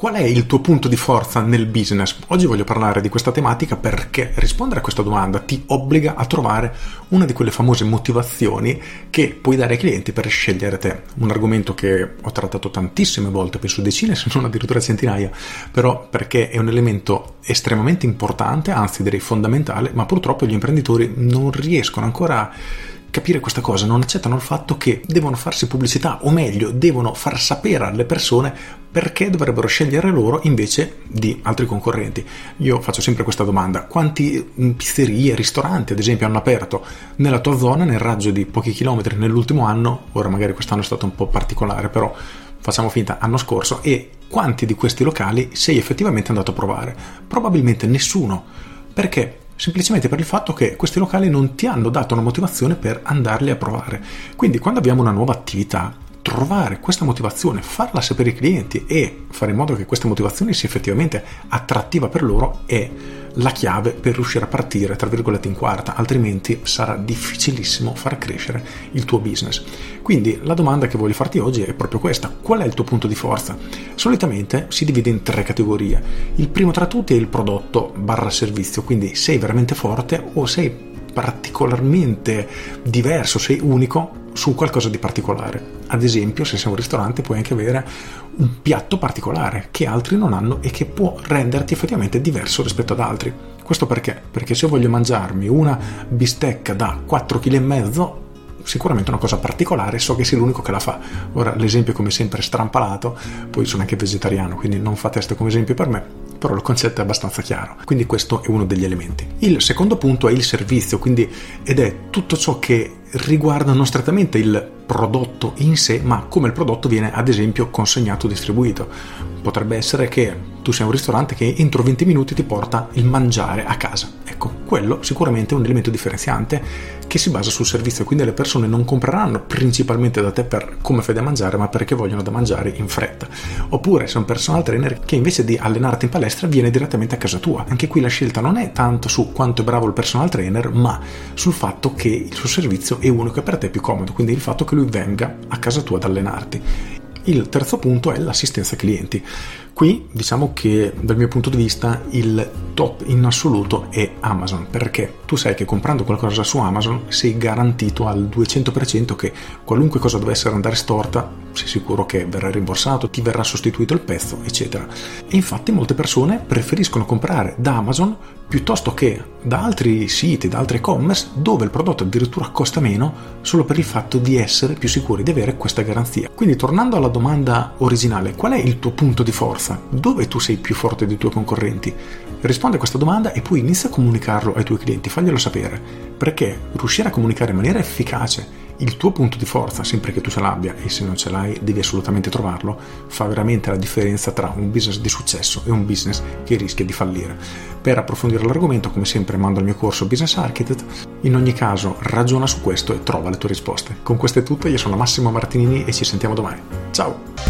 Qual è il tuo punto di forza nel business? Oggi voglio parlare di questa tematica perché rispondere a questa domanda ti obbliga a trovare una di quelle famose motivazioni che puoi dare ai clienti per scegliere te. Un argomento che ho trattato tantissime volte, penso decine se non addirittura centinaia, però perché è un elemento estremamente importante, anzi direi fondamentale, ma purtroppo gli imprenditori non riescono ancora a capire questa cosa, non accettano il fatto che devono farsi pubblicità, o meglio, devono far sapere alle persone perché dovrebbero scegliere loro invece di altri concorrenti. Io faccio sempre questa domanda: quanti pizzerie, ristoranti, ad esempio, hanno aperto nella tua zona nel raggio di pochi chilometri nell'ultimo anno? Ora magari quest'anno è stato un po' particolare, però facciamo finta anno scorso e quanti di questi locali sei effettivamente andato a provare? Probabilmente nessuno. Perché? Semplicemente per il fatto che questi locali non ti hanno dato una motivazione per andarli a provare. Quindi quando abbiamo una nuova attività, trovare questa motivazione, farla sapere ai clienti e fare in modo che questa motivazione sia effettivamente attrattiva per loro è la chiave per riuscire a partire, tra virgolette, in quarta, altrimenti sarà difficilissimo far crescere il tuo business. Quindi la domanda che voglio farti oggi è proprio questa, qual è il tuo punto di forza? Solitamente si divide in tre categorie. Il primo tra tutti è il prodotto barra servizio, quindi sei veramente forte o sei particolarmente diverso, sei unico su qualcosa di particolare. Ad esempio, se sei un ristorante puoi anche avere un piatto particolare che altri non hanno e che può renderti effettivamente diverso rispetto ad altri. Questo perché? Perché se io voglio mangiarmi una bistecca da 4,5 kg sicuramente una cosa particolare, so che sei l'unico che la fa. Ora l'esempio come sempre è strampalato, poi sono anche vegetariano, quindi non fa testa come esempio per me, però il concetto è abbastanza chiaro. Quindi questo è uno degli elementi. Il secondo punto è il servizio, quindi ed è tutto ciò che riguarda non strettamente il prodotto in sé, ma come il prodotto viene ad esempio consegnato o distribuito. Potrebbe essere che tu sei un ristorante che entro 20 minuti ti porta il mangiare a casa. Ecco, quello sicuramente è un elemento differenziante che si basa sul servizio, quindi le persone non compreranno principalmente da te per come fai da mangiare, ma perché vogliono da mangiare in fretta. Oppure sei un personal trainer che invece di allenarti in palestra viene direttamente a casa tua. Anche qui la scelta non è tanto su quanto è bravo il personal trainer, ma sul fatto che il suo servizio è unico e per te è più comodo, quindi il fatto che lui venga a casa tua ad allenarti. Il terzo punto è l'assistenza clienti. Qui diciamo che dal mio punto di vista il top in assoluto è Amazon perché tu sai che comprando qualcosa su Amazon sei garantito al 200% che qualunque cosa dovesse andare storta sei sicuro che verrà rimborsato, ti verrà sostituito il pezzo eccetera. E infatti molte persone preferiscono comprare da Amazon piuttosto che da altri siti, da altri e-commerce dove il prodotto addirittura costa meno solo per il fatto di essere più sicuri di avere questa garanzia. Quindi tornando alla domanda originale, qual è il tuo punto di forza? Dove tu sei più forte dei tuoi concorrenti? Risponde a questa domanda e poi inizia a comunicarlo ai tuoi clienti, faglielo sapere, perché riuscire a comunicare in maniera efficace il tuo punto di forza, sempre che tu ce l'abbia e se non ce l'hai devi assolutamente trovarlo, fa veramente la differenza tra un business di successo e un business che rischia di fallire. Per approfondire l'argomento, come sempre, mando il mio corso Business Architect. In ogni caso, ragiona su questo e trova le tue risposte. Con questo è tutto, io sono Massimo Martinini e ci sentiamo domani. Ciao!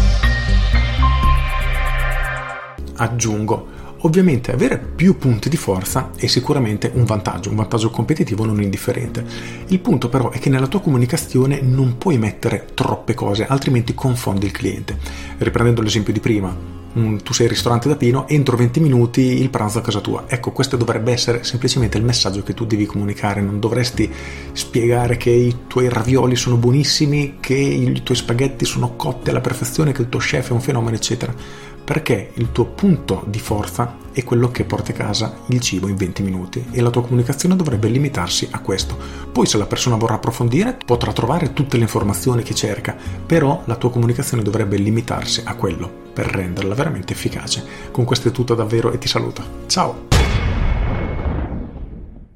Aggiungo Ovviamente avere più punti di forza è sicuramente un vantaggio, un vantaggio competitivo non indifferente. Il punto però è che nella tua comunicazione non puoi mettere troppe cose, altrimenti confondi il cliente. Riprendendo l'esempio di prima, tu sei il ristorante da Pino, entro 20 minuti il pranzo a casa tua. Ecco, questo dovrebbe essere semplicemente il messaggio che tu devi comunicare, non dovresti spiegare che i tuoi ravioli sono buonissimi, che i tuoi spaghetti sono cotti alla perfezione, che il tuo chef è un fenomeno, eccetera perché il tuo punto di forza è quello che porta a casa il cibo in 20 minuti e la tua comunicazione dovrebbe limitarsi a questo. Poi se la persona vorrà approfondire potrà trovare tutte le informazioni che cerca, però la tua comunicazione dovrebbe limitarsi a quello per renderla veramente efficace. Con questo è tutto davvero e ti saluto. Ciao!